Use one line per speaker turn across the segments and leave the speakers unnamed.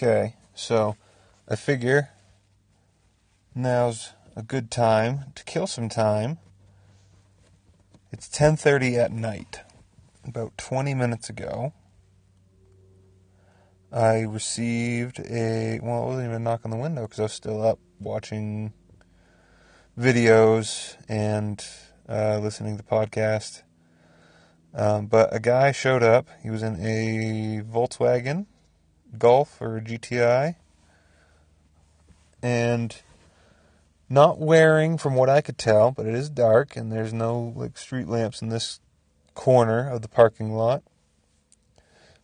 Okay, so I figure now's a good time to kill some time. It's 10:30 at night. About 20 minutes ago, I received a well, it wasn't even a knock on the window because I was still up watching videos and uh, listening to the podcast. Um, but a guy showed up. He was in a Volkswagen Golf or GTI, and not wearing, from what I could tell, but it is dark and there's no like street lamps in this corner of the parking lot.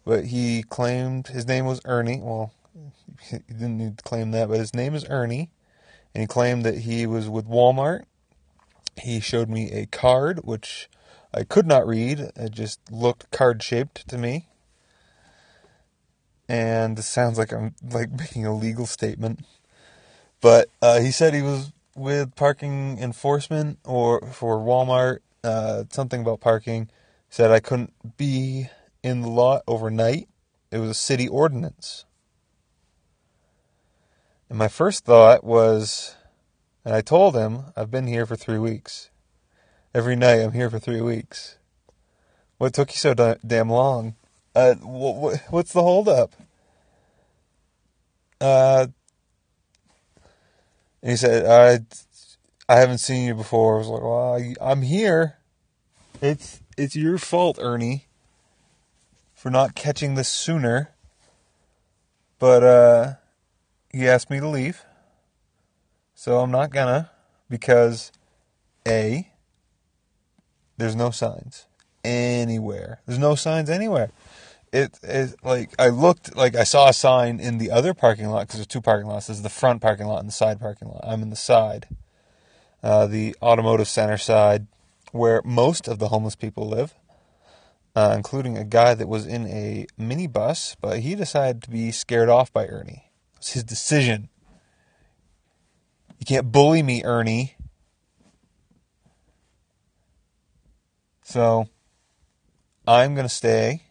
But he claimed his name was Ernie. Well, he didn't need to claim that, but his name is Ernie, and he claimed that he was with Walmart. He showed me a card which I could not read. It just looked card shaped to me. And this sounds like I'm like making a legal statement. But uh, he said he was with parking enforcement or for Walmart, uh, something about parking. Said I couldn't be in the lot overnight. It was a city ordinance. And my first thought was, and I told him, I've been here for three weeks. Every night I'm here for three weeks. What took you so damn long? Uh, wh- what's the holdup? Uh, and he said, I, I haven't seen you before. I was like, well, I, I'm here. It's, it's your fault, Ernie for not catching this sooner. But uh, he asked me to leave. So I'm not gonna because A, there's no signs anywhere. There's no signs anywhere. It is like I looked like I saw a sign in the other parking lot because there's two parking lots. There's the front parking lot and the side parking lot. I'm in the side, uh, the automotive center side, where most of the homeless people live uh, including a guy that was in a minibus, but he decided to be scared off by Ernie. It's his decision. You can't bully me, Ernie. So I'm to stay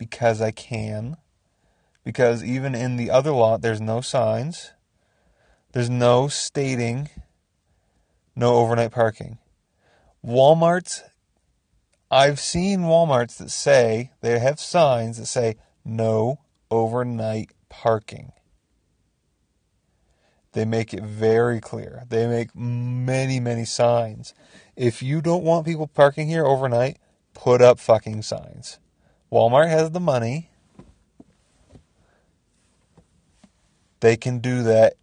because I can. Because even in the other lot, there's no signs, there's no stating no overnight parking. Walmart's I've seen Walmarts that say they have signs that say no overnight parking. They make it very clear. They make many, many signs. If you don't want people parking here overnight, put up fucking signs. Walmart has the money. They can do that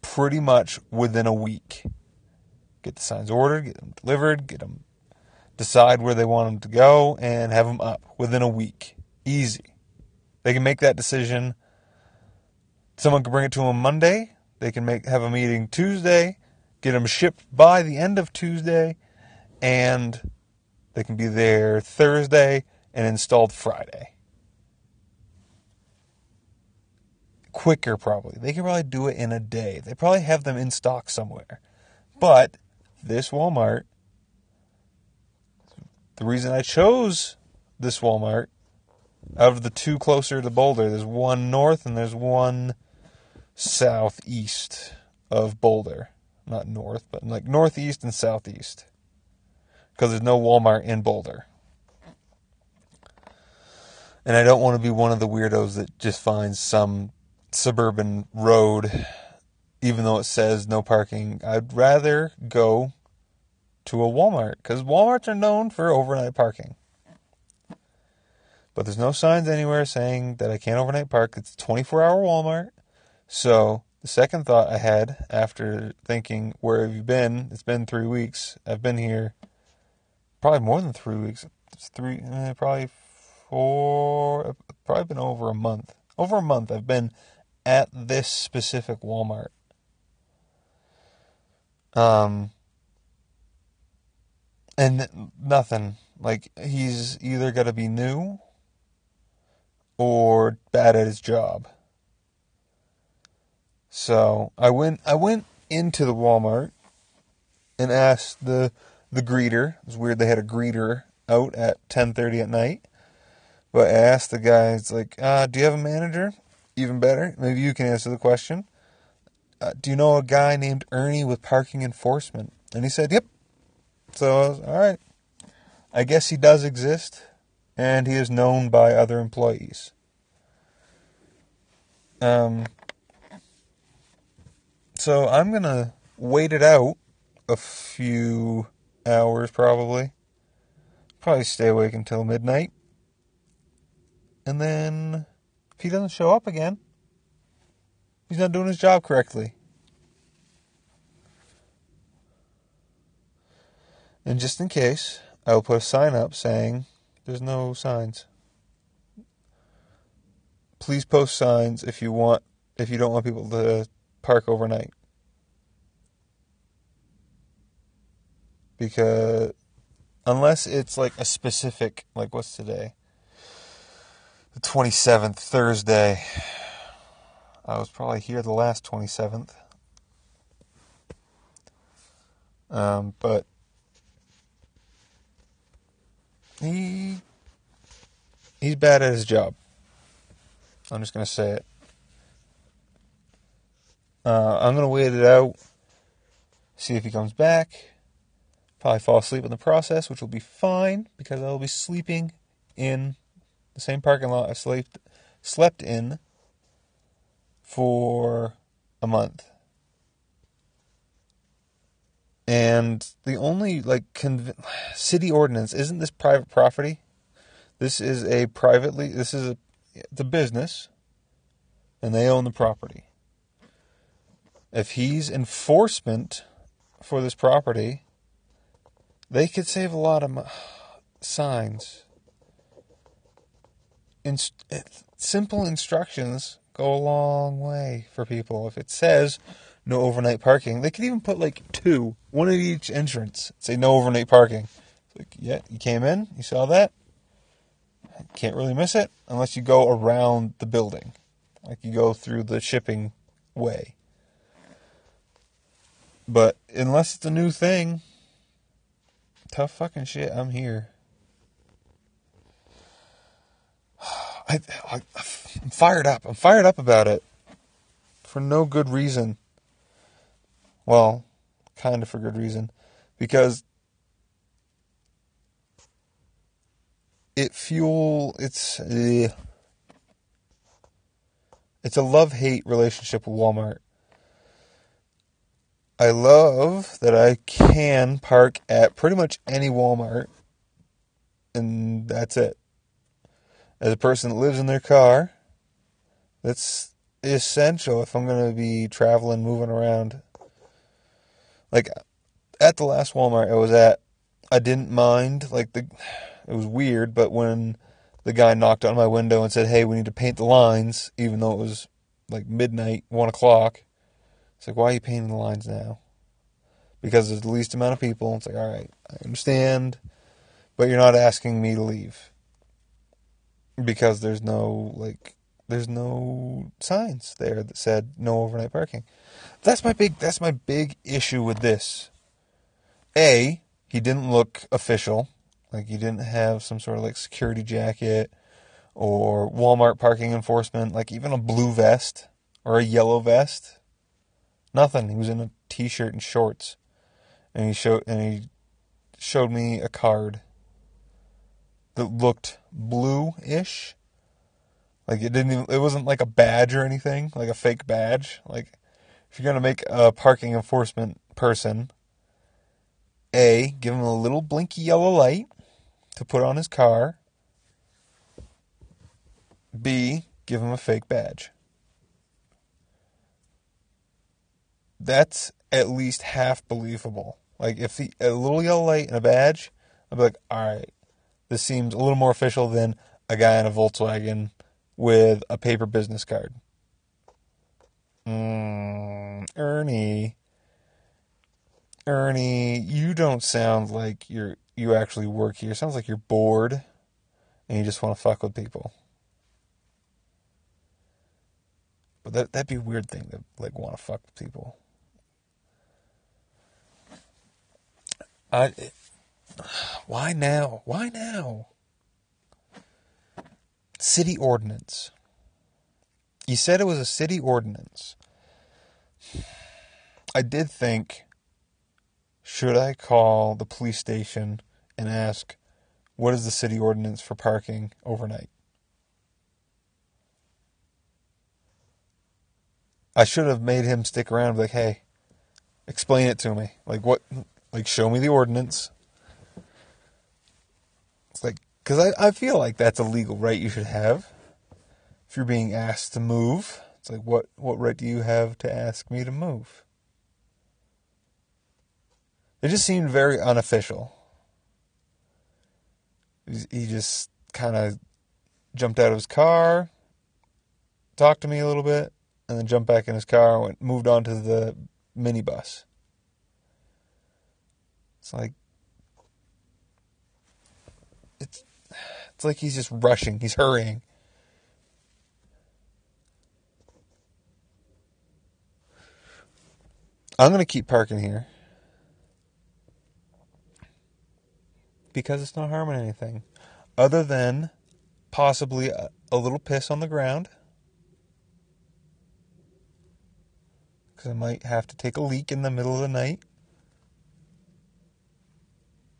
pretty much within a week. Get the signs ordered, get them delivered, get them decide where they want them to go, and have them up within a week. Easy. They can make that decision. Someone can bring it to them Monday. They can make have a meeting Tuesday, get them shipped by the end of Tuesday, and they can be there Thursday and installed Friday. Quicker, probably. They can probably do it in a day. They probably have them in stock somewhere. But this Walmart the reason I chose this Walmart out of the two closer to Boulder, there's one north and there's one southeast of Boulder. Not north, but like northeast and southeast. Because there's no Walmart in Boulder. And I don't want to be one of the weirdos that just finds some suburban road, even though it says no parking. I'd rather go to a Walmart because Walmarts are known for overnight parking. But there's no signs anywhere saying that I can't overnight park. It's a 24 hour Walmart. So the second thought I had after thinking, where have you been? It's been three weeks. I've been here probably more than three weeks. It's three, eh, probably four, probably been over a month. Over a month I've been at this specific Walmart. Um, and nothing. Like he's either to be new or bad at his job. So I went I went into the Walmart and asked the the greeter. It was weird they had a greeter out at 10:30 at night. But I asked the guy, it's like, uh, "Do you have a manager?" even better, maybe you can answer the question. Uh, do you know a guy named Ernie with parking enforcement? And he said, Yep. So I was, all right. I guess he does exist, and he is known by other employees. Um, so I'm gonna wait it out a few hours, probably. Probably stay awake until midnight, and then if he doesn't show up again, he's not doing his job correctly. And just in case, I will put a sign up saying there's no signs. Please post signs if you want if you don't want people to park overnight. Because unless it's like a specific like what's today? The 27th Thursday. I was probably here the last 27th. Um, but he he's bad at his job. I'm just gonna say it. Uh, I'm gonna wait it out, see if he comes back. Probably fall asleep in the process, which will be fine because I will be sleeping in the same parking lot I slept slept in for a month. And the only like conv- city ordinance isn't this private property. This is a privately. This is a a business, and they own the property. If he's enforcement for this property, they could save a lot of signs. Inst- simple instructions go a long way for people. If it says no overnight parking. They could even put like two, one at each entrance. Say no overnight parking. Like, yeah, you came in, you saw that. Can't really miss it unless you go around the building, like you go through the shipping way. But unless it's a new thing, tough fucking shit. I'm here. I, I, I'm fired up. I'm fired up about it for no good reason. Well, kind of for good reason. Because it fuel it's uh, it's a love-hate relationship with Walmart. I love that I can park at pretty much any Walmart and that's it. As a person that lives in their car, that's essential if I'm going to be traveling, moving around like at the last Walmart I was at, I didn't mind like the it was weird, but when the guy knocked on my window and said, "Hey, we need to paint the lines," even though it was like midnight, one o'clock, it's like, "Why are you painting the lines now?" Because there's the least amount of people. It's like, all right, I understand, but you're not asking me to leave because there's no like there's no signs there that said no overnight parking. That's my big that's my big issue with this. A, he didn't look official. Like he didn't have some sort of like security jacket or Walmart parking enforcement, like even a blue vest or a yellow vest. Nothing. He was in a t-shirt and shorts. And he showed and he showed me a card that looked blue-ish. Like it didn't even, it wasn't like a badge or anything, like a fake badge. Like if you're going to make a parking enforcement person, A, give him a little blinky yellow light to put on his car. B, give him a fake badge. That's at least half believable. Like if the a little yellow light and a badge, I'd be like, all right, this seems a little more official than a guy in a Volkswagen with a paper business card. Mm, Ernie. Ernie, you don't sound like you're you actually work here. It sounds like you're bored and you just want to fuck with people. But that that'd be a weird thing to like want to fuck with people. I why now? Why now? City ordinance. You said it was a city ordinance. I did think, should I call the police station and ask, what is the city ordinance for parking overnight? I should have made him stick around like, hey, explain it to me. Like, what, like, show me the ordinance. Because I, I feel like that's a legal right you should have. If you're being asked to move, it's like, what, what right do you have to ask me to move? It just seemed very unofficial. He just kind of jumped out of his car, talked to me a little bit, and then jumped back in his car and went, moved on to the minibus. It's like it's it's like he's just rushing, he's hurrying. I'm going to keep parking here. Because it's not harming anything. Other than possibly a, a little piss on the ground. Because I might have to take a leak in the middle of the night.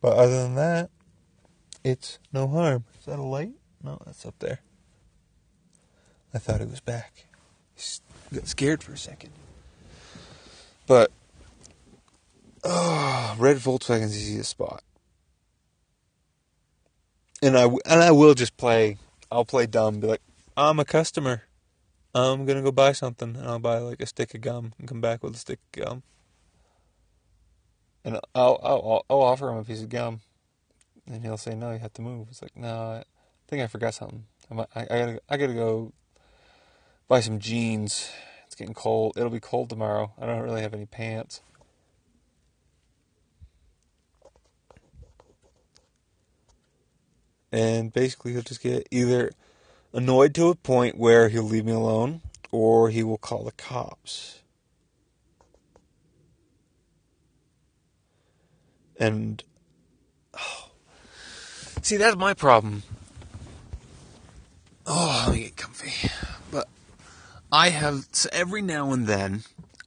But other than that, it's no harm. Is that a light? No, that's up there. I thought it was back. I Got scared for a second. But oh, red Volkswagen's the easiest spot. And I and I will just play. I'll play dumb. Be like, I'm a customer. I'm gonna go buy something, and I'll buy like a stick of gum and come back with a stick of gum. And I'll I'll I'll offer him a piece of gum, and he'll say no. You have to move. It's like no, I think I forgot something. I I, I gotta I gotta go buy some jeans. It's getting cold. It'll be cold tomorrow. I don't really have any pants. And basically, he'll just get either annoyed to a point where he'll leave me alone or he will call the cops. And see, that's my problem. Oh, let me get comfy. But I have so every now and then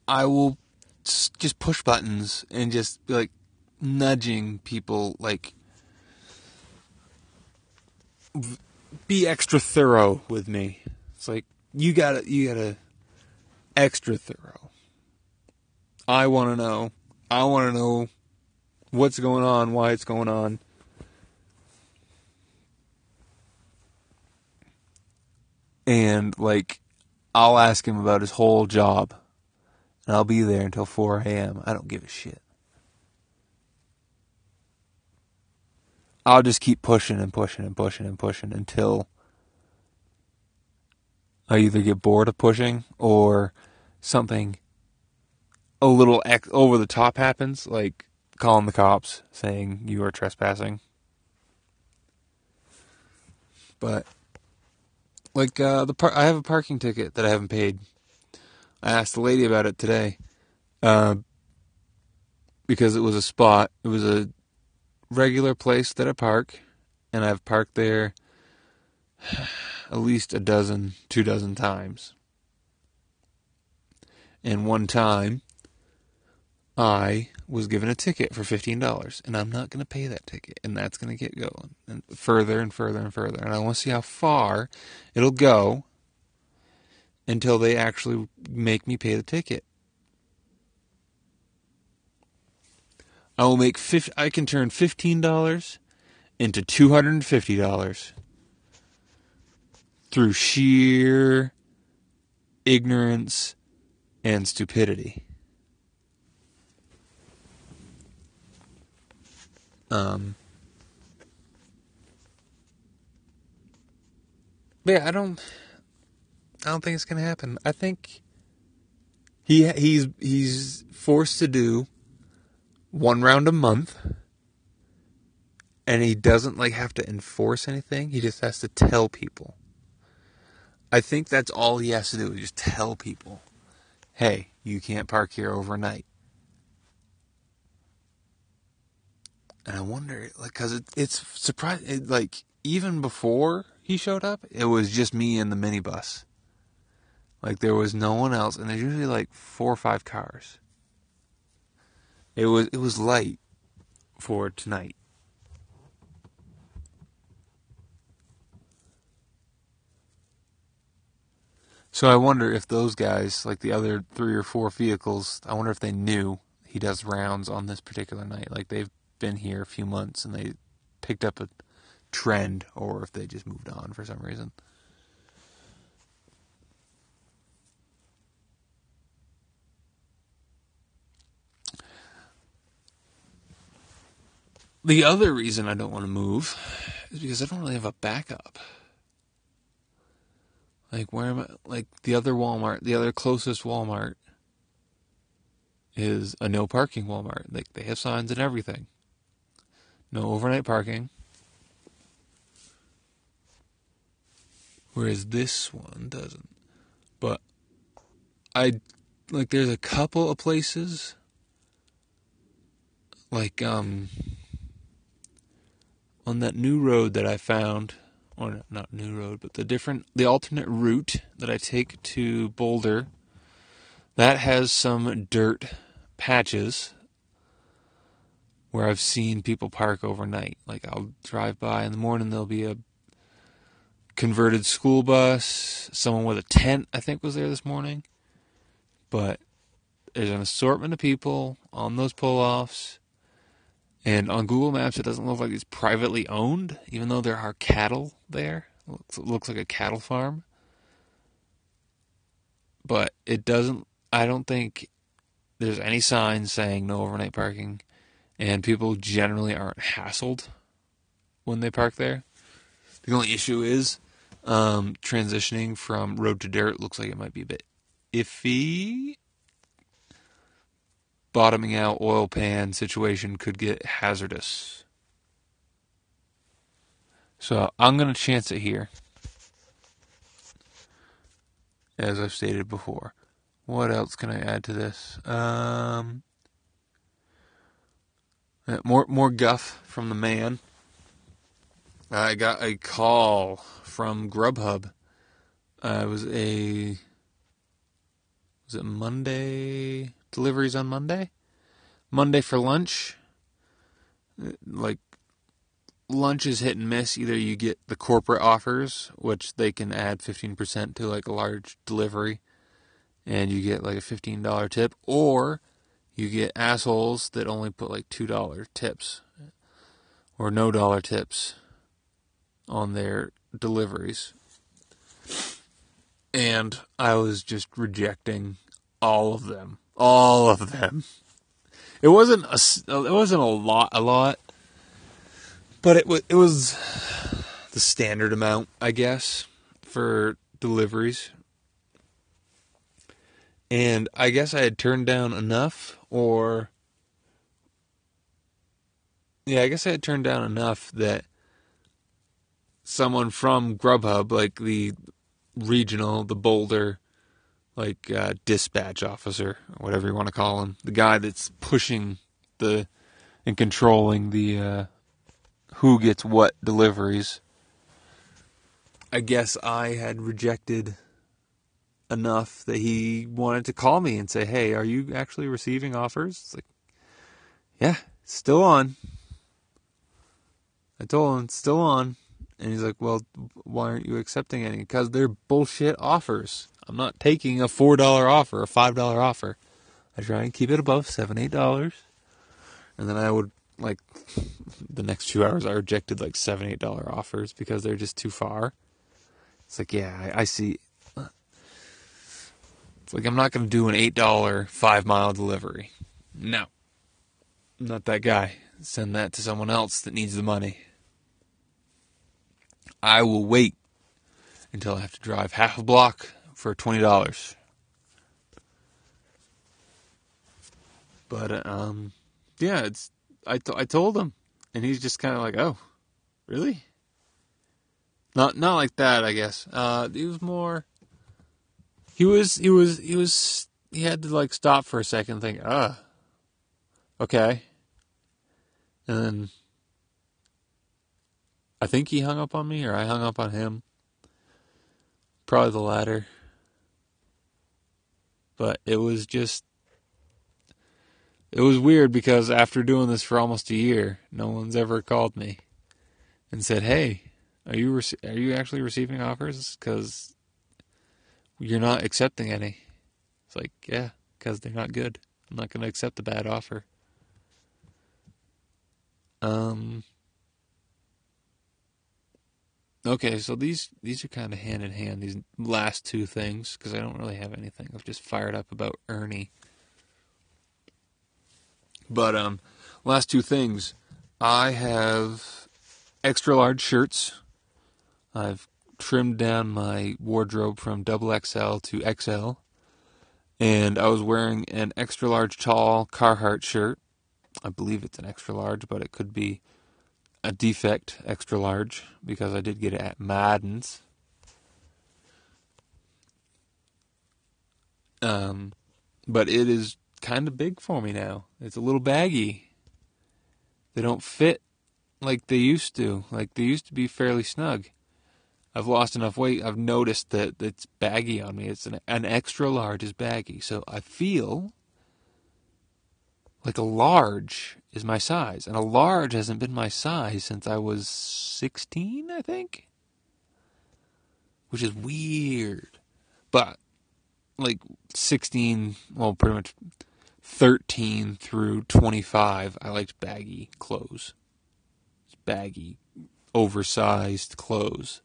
I will just push buttons and just be like nudging people like be extra thorough with me. It's like you gotta you gotta extra thorough. I want to know. I want to know what's going on, why it's going on. And like I'll ask him about his whole job. And I'll be there until 4 a.m. I don't give a shit. I'll just keep pushing and pushing and pushing and pushing until I either get bored of pushing or something a little ex- over the top happens, like calling the cops saying you are trespassing. But like uh, the par- I have a parking ticket that I haven't paid. I asked the lady about it today uh, because it was a spot. It was a regular place that I park, and I've parked there at least a dozen, two dozen times. And one time, I was given a ticket for $15, and I'm not going to pay that ticket, and that's going to get going and further and further and further. And I want to see how far it'll go until they actually make me pay the ticket. I will make 50, I can turn $15 into $250 through sheer ignorance and stupidity. Um But yeah, I don't I don't think it's to happen. I think he he's he's forced to do one round a month and he doesn't like have to enforce anything. He just has to tell people. I think that's all he has to do is just tell people hey you can't park here overnight and i wonder like because it, it's surprising it, like even before he showed up it was just me and the minibus Like there was no one else, and there's usually like four or five cars. It was it was light for tonight. So I wonder if those guys, like the other three or four vehicles, I wonder if they knew he does rounds on this particular night. Like they've been here a few months and they picked up a trend, or if they just moved on for some reason. The other reason I don't want to move is because I don't really have a backup. Like where am I? Like the other Walmart, the other closest Walmart is a no parking Walmart. Like they have signs and everything. No overnight parking. Whereas this one doesn't. But I like there's a couple of places like um on that new road that I found or not new road, but the different the alternate route that I take to Boulder that has some dirt patches where I've seen people park overnight. Like I'll drive by in the morning there'll be a converted school bus, someone with a tent I think was there this morning. But there's an assortment of people on those pull-offs. And on Google Maps, it doesn't look like it's privately owned, even though there are cattle there. It looks like a cattle farm. But it doesn't, I don't think there's any signs saying no overnight parking. And people generally aren't hassled when they park there. The only issue is um, transitioning from road to dirt looks like it might be a bit iffy bottoming out oil pan situation could get hazardous. So I'm going to chance it here. As I've stated before. What else can I add to this? Um, uh, more more guff from the man. I got a call from Grubhub. Uh, it was a was it Monday? deliveries on Monday. Monday for lunch, like lunch is hit and miss. Either you get the corporate offers, which they can add 15% to like a large delivery, and you get like a $15 tip, or you get assholes that only put like $2 tips or no dollar tips on their deliveries. And I was just rejecting all of them all of them. It wasn't a, it wasn't a lot, a lot, but it was it was the standard amount, I guess, for deliveries. And I guess I had turned down enough, or yeah, I guess I had turned down enough that someone from Grubhub, like the regional, the Boulder like uh, dispatch officer, whatever you want to call him, the guy that's pushing the and controlling the uh, who gets what deliveries. I guess I had rejected enough that he wanted to call me and say, "Hey, are you actually receiving offers?" It's like, "Yeah, still on." I told him, still on." And he's like, "Well, why aren't you accepting any?" Because they're bullshit offers. I'm not taking a four dollar offer, a five dollar offer. I try and keep it above seven, eight dollars, and then I would like the next two hours I rejected like seven, eight dollar offers because they're just too far. It's like, yeah, I, I see. It's like I'm not going to do an eight dollar five mile delivery. No, I'm not that guy. Send that to someone else that needs the money. I will wait until I have to drive half a block for twenty dollars. But um, yeah, it's I I told him, and he's just kind of like, oh, really? Not not like that, I guess. Uh, he was more. He was he was he was he had to like stop for a second, and think, ah, okay, and then I think he hung up on me, or I hung up on him. Probably the latter. But it was just it was weird because after doing this for almost a year, no one's ever called me and said, "Hey, are you are you actually receiving offers? Because you're not accepting any." It's like, yeah, because they're not good. I'm not going to accept a bad offer. Um. Okay, so these these are kind of hand in hand. These last two things, because I don't really have anything. I've just fired up about Ernie. But um, last two things, I have extra large shirts. I've trimmed down my wardrobe from double XL to XL, and I was wearing an extra large tall Carhartt shirt. I believe it's an extra large, but it could be a defect extra large because I did get it at Madden's. Um, but it is kind of big for me now. It's a little baggy. They don't fit like they used to. Like they used to be fairly snug. I've lost enough weight. I've noticed that it's baggy on me. It's an, an extra large is baggy. So I feel like a large is my size. And a large hasn't been my size since I was 16, I think. Which is weird. But like 16, well, pretty much 13 through 25, I liked baggy clothes. Baggy, oversized clothes.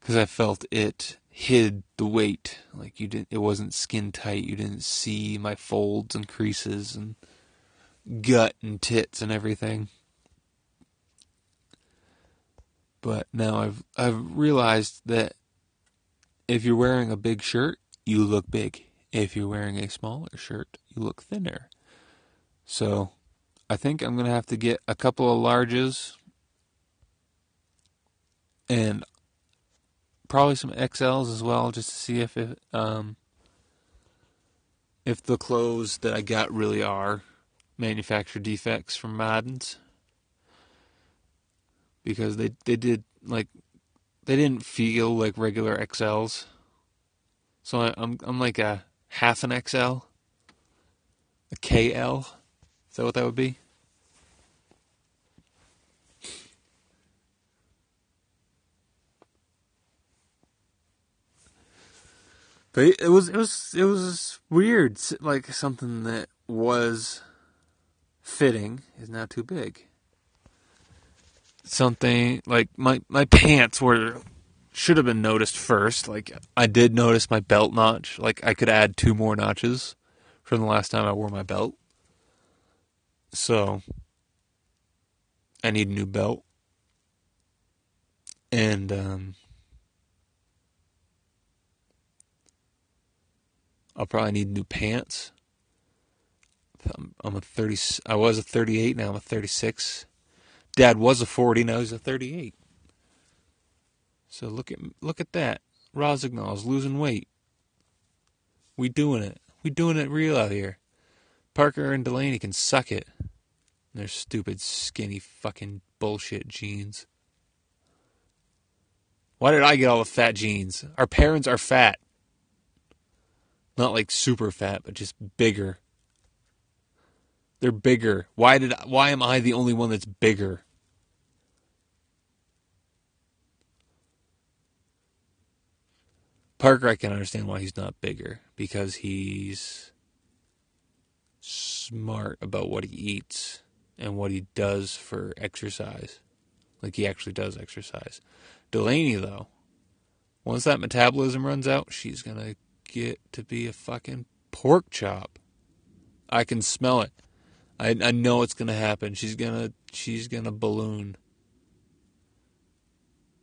Because I felt it hid the weight. Like you didn't, it wasn't skin tight. You didn't see my folds and creases and gut and tits and everything. But now I've I've realized that if you're wearing a big shirt, you look big. If you're wearing a smaller shirt, you look thinner. So, I think I'm going to have to get a couple of larges and probably some XLs as well just to see if it um if the clothes that I got really are manufactured defects from Madden's because they they did like they didn't feel like regular XLs. So I, I'm I'm like a half an XL, a KL. Is that what that would be? But it was it was it was weird, like something that was fitting is now too big. Something like my my pants were should have been noticed first. Like I did notice my belt notch. Like I could add two more notches from the last time I wore my belt. So I need a new belt. And um I'll probably need new pants. I'm, I'm a 30. I was a 38. Now I'm a 36. Dad was a 40. Now he's a 38. So look at look at that. Rosignol's losing weight. We doing it. We doing it real out here. Parker and Delaney can suck it. Their stupid, skinny, fucking bullshit jeans. Why did I get all the fat jeans? Our parents are fat. Not like super fat, but just bigger. They're bigger. Why did I, why am I the only one that's bigger? Parker I can understand why he's not bigger because he's smart about what he eats and what he does for exercise. Like he actually does exercise. Delaney though, once that metabolism runs out, she's going to get to be a fucking pork chop. I can smell it. I I know it's gonna happen. She's gonna she's gonna balloon.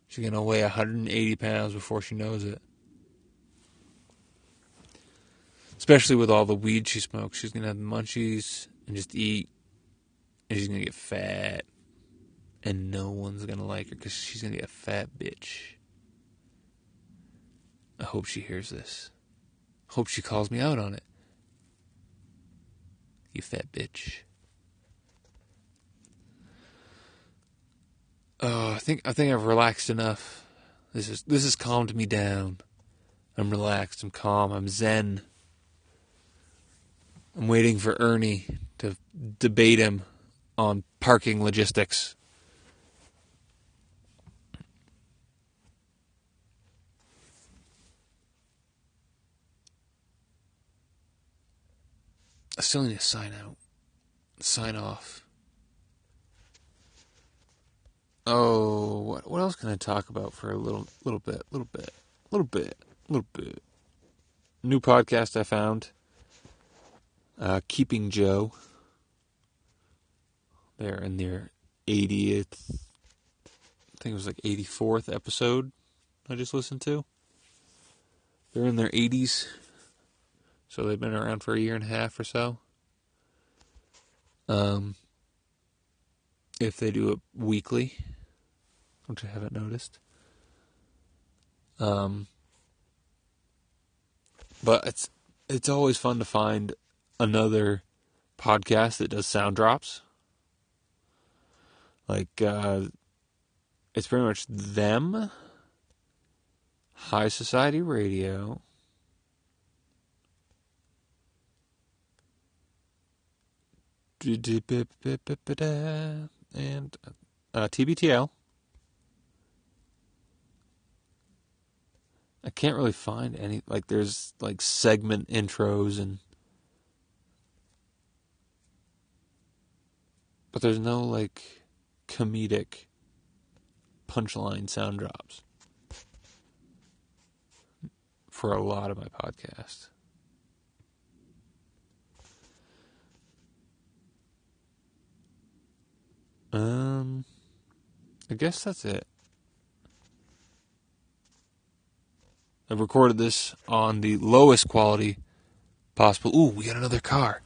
She's gonna weigh 180 pounds before she knows it. Especially with all the weed she smokes, she's gonna have the munchies and just eat, and she's gonna get fat, and no one's gonna like her because she's gonna be a fat bitch. I hope she hears this. Hope she calls me out on it. You fat bitch. Oh, I think I think I've relaxed enough. This is this has calmed me down. I'm relaxed. I'm calm. I'm zen. I'm waiting for Ernie to debate him on parking logistics. I still need to sign out, sign off. Oh, what what else can I talk about for a little little bit, little bit, little bit, little bit? New podcast I found. Uh, Keeping Joe. They're in their 80th, I think it was like 84th episode I just listened to. They're in their 80s, so they've been around for a year and a half or so. Um, if they do it weekly, which I haven't noticed. Um, but it's it's always fun to find another podcast that does sound drops. Like uh, it's pretty much them, High Society Radio. And uh, TBTL. I can't really find any like there's like segment intros and but there's no like comedic punchline sound drops for a lot of my podcasts. Um I guess that's it. I've recorded this on the lowest quality possible. Ooh, we got another car.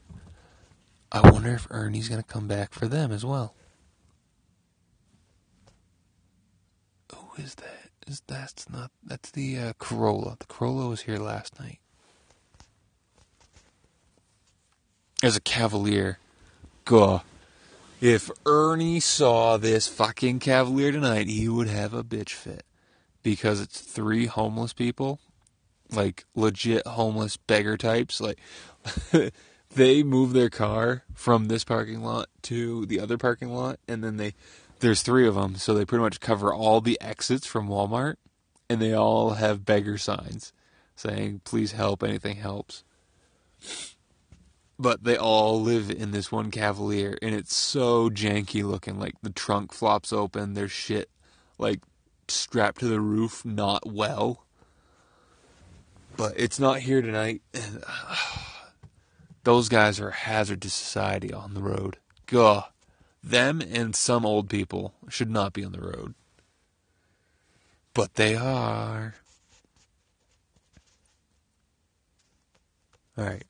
I wonder if Ernie's going to come back for them as well. Who is that? Is that's not that's the uh, Corolla. The Corolla was here last night. There's a Cavalier. Gah. If Ernie saw this fucking Cavalier tonight, he would have a bitch fit because it's three homeless people, like legit homeless beggar types. Like they move their car from this parking lot to the other parking lot, and then they there's three of them, so they pretty much cover all the exits from Walmart, and they all have beggar signs saying "Please help, anything helps." But they all live in this one Cavalier, and it's so janky looking. Like the trunk flops open, there's shit like strapped to the roof not well. But it's not here tonight. And, those guys are a hazard to society on the road. Gah. Them and some old people should not be on the road. But they are. Alright.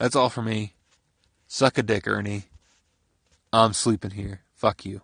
That's all for me. Suck a dick, Ernie. I'm sleeping here. Fuck you.